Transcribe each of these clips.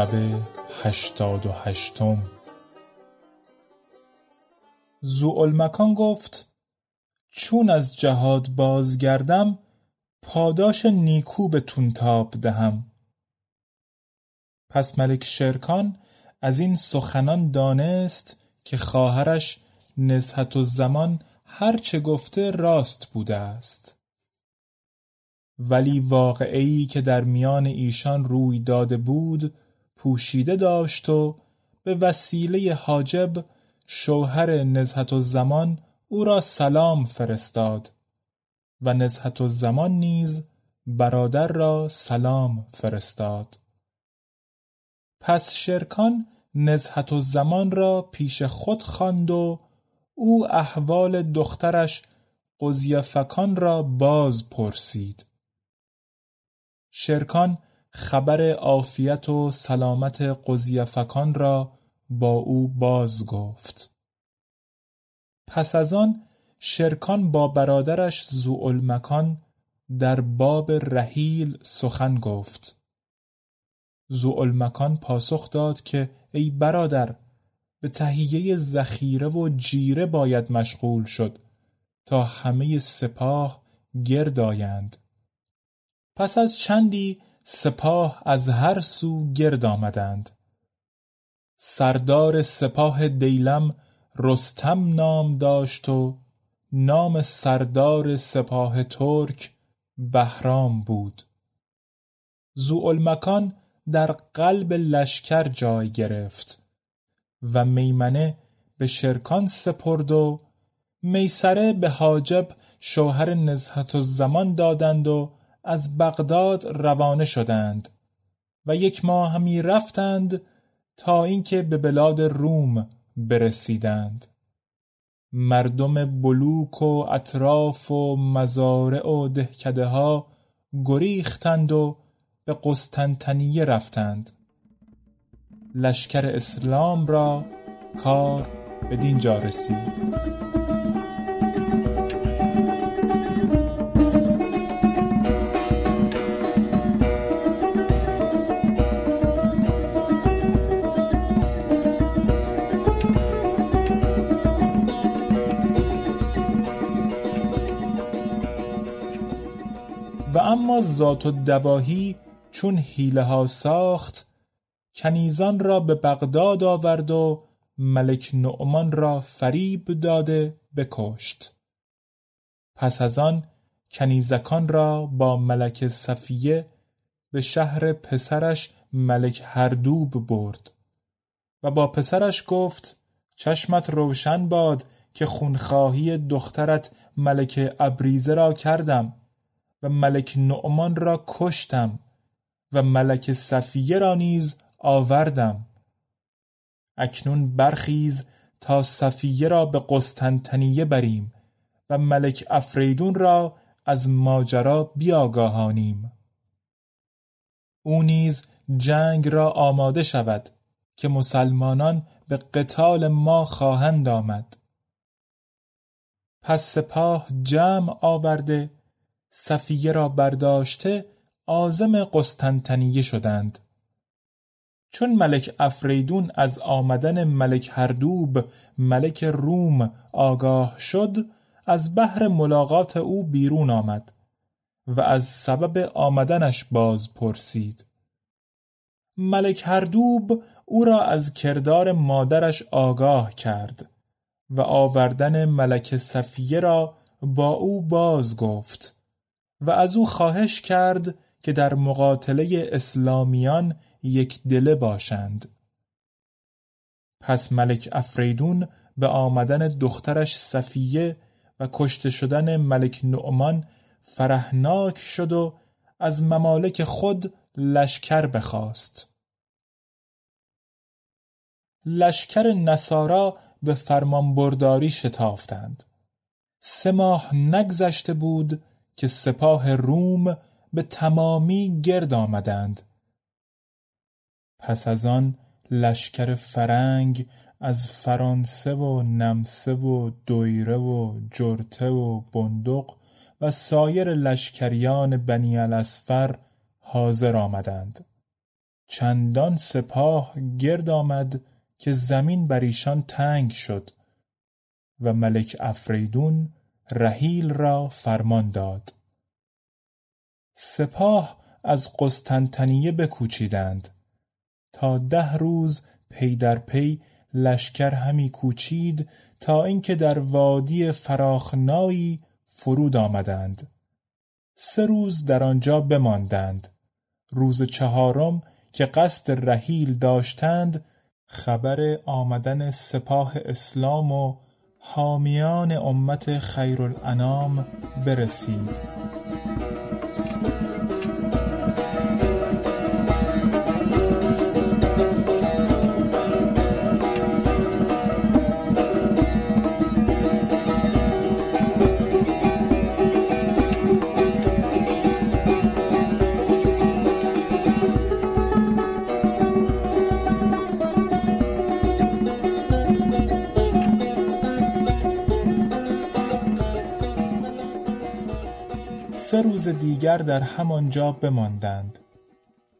شب هشتاد و هشتم. زوالمکان گفت چون از جهاد بازگردم پاداش نیکو به تونتاب دهم. پس ملک شرکان از این سخنان دانست که خواهرش نزهت و زمان هرچه گفته راست بوده است. ولی واقعی که در میان ایشان روی داده بود پوشیده داشت و به وسیله حاجب شوهر نزهت و زمان او را سلام فرستاد و نزهت و زمان نیز برادر را سلام فرستاد. پس شرکان نزهت و زمان را پیش خود خواند و او احوال دخترش قزیفکان را باز پرسید. شرکان خبر عافیت و سلامت قزیفکان را با او باز گفت. پس از آن شرکان با برادرش زوالمکان در باب رحیل سخن گفت. زوالمکان پاسخ داد که ای برادر به تهیه ذخیره و جیره باید مشغول شد تا همه سپاه گرد آیند. پس از چندی سپاه از هر سو گرد آمدند. سردار سپاه دیلم رستم نام داشت و نام سردار سپاه ترک بهرام بود. زوالمکان در قلب لشکر جای گرفت و میمنه به شرکان سپرد و میسره به حاجب شوهر نزهت و زمان دادند و از بغداد روانه شدند و یک ماه همی رفتند تا اینکه به بلاد روم برسیدند. مردم بلوک و اطراف و مزارع و دهکده ها گریختند و به قسطنطنیه رفتند. لشکر اسلام را کار به دینجا رسید. و اما ذات و دواهی چون حیله ها ساخت کنیزان را به بغداد آورد و ملک نعمان را فریب داده بکشت. پس از آن کنیزکان را با ملک صفیه به شهر پسرش ملک هردوب برد و با پسرش گفت چشمت روشن باد که خونخواهی دخترت ملک ابریزه را کردم. و ملک نعمان را کشتم و ملک صفیه را نیز آوردم. اکنون برخیز تا صفیه را به قسطنطنیه بریم و ملک افریدون را از ماجرا بیاگاهانیم. او نیز جنگ را آماده شود که مسلمانان به قتال ما خواهند آمد. پس سپاه جمع آورده صفیه را برداشته آزم قسطنطنیه شدند. چون ملک افریدون از آمدن ملک هردوب ملک روم آگاه شد از بحر ملاقات او بیرون آمد و از سبب آمدنش باز پرسید. ملک هردوب او را از کردار مادرش آگاه کرد و آوردن ملک صفیه را با او باز گفت. و از او خواهش کرد که در مقاتله اسلامیان یک دله باشند. پس ملک افریدون به آمدن دخترش صفیه و کشته شدن ملک نعمان فرهناک شد و از ممالک خود لشکر بخواست. لشکر نصارا به فرمانبرداری شتافتند. سه ماه نگذشته بود که سپاه روم به تمامی گرد آمدند. پس از آن لشکر فرنگ از فرانسه و نمسه و دویره و جرته و بندق و سایر لشکریان بنی الاسفر حاضر آمدند. چندان سپاه گرد آمد که زمین بر ایشان تنگ شد و ملک افریدون رحیل را فرمان داد. سپاه از قسطنطنیه بکوچیدند. تا ده روز پی در پی لشکر همی کوچید تا اینکه در وادی فراخنایی فرود آمدند. سه روز در آنجا بماندند. روز چهارم که قصد رحیل داشتند خبر آمدن سپاه اسلام و حامیان امت خیرالانام برسید. سه روز دیگر در همانجا بماندند.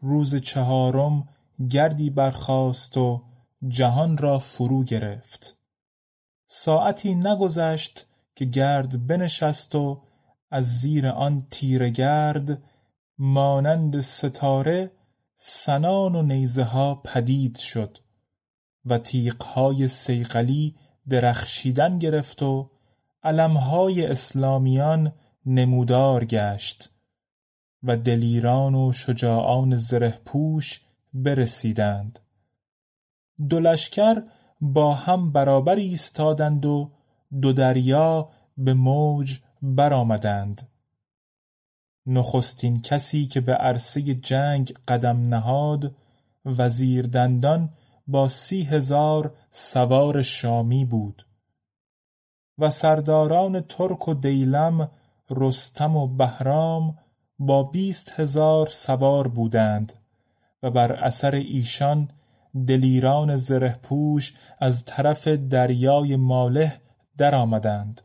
روز چهارم گردی برخاست و جهان را فرو گرفت. ساعتی نگذشت که گرد بنشست و از زیر آن تیره گرد مانند ستاره سنان و نیزه ها پدید شد و تیغهای سیقلی درخشیدن گرفت و علمهای اسلامیان نمودار گشت و دلیران و شجاعان زره پوش برسیدند. دو لشکر با هم برابر ایستادند و دو دریا به موج برآمدند. نخستین کسی که به عرصه جنگ قدم نهاد وزیر دندان با سی هزار سوار شامی بود و سرداران ترک و دیلم رستم و بهرام با بیست هزار سوار بودند و بر اثر ایشان دلیران زرهپوش از طرف دریای ماله درآمدند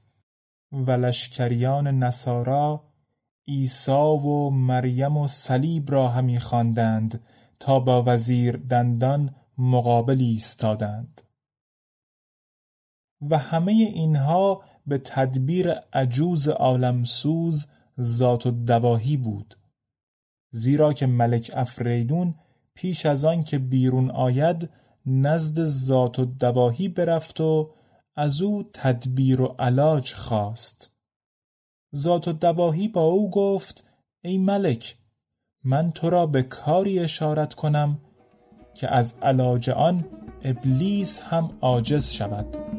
و لشکریان نصارا عیسی و مریم و صلیب را همی خواندند تا با وزیر دندان مقابل ایستادند. و همه اینها به تدبیر عجوز عالمسوز ذات و دواهی بود. زیرا که ملک افریدون پیش از آن که بیرون آید نزد ذات و دواهی برفت و از او تدبیر و علاج خواست. ذات و دواهی با او گفت ای ملک من تو را به کاری اشارت کنم که از علاج آن ابلیس هم عاجز شود.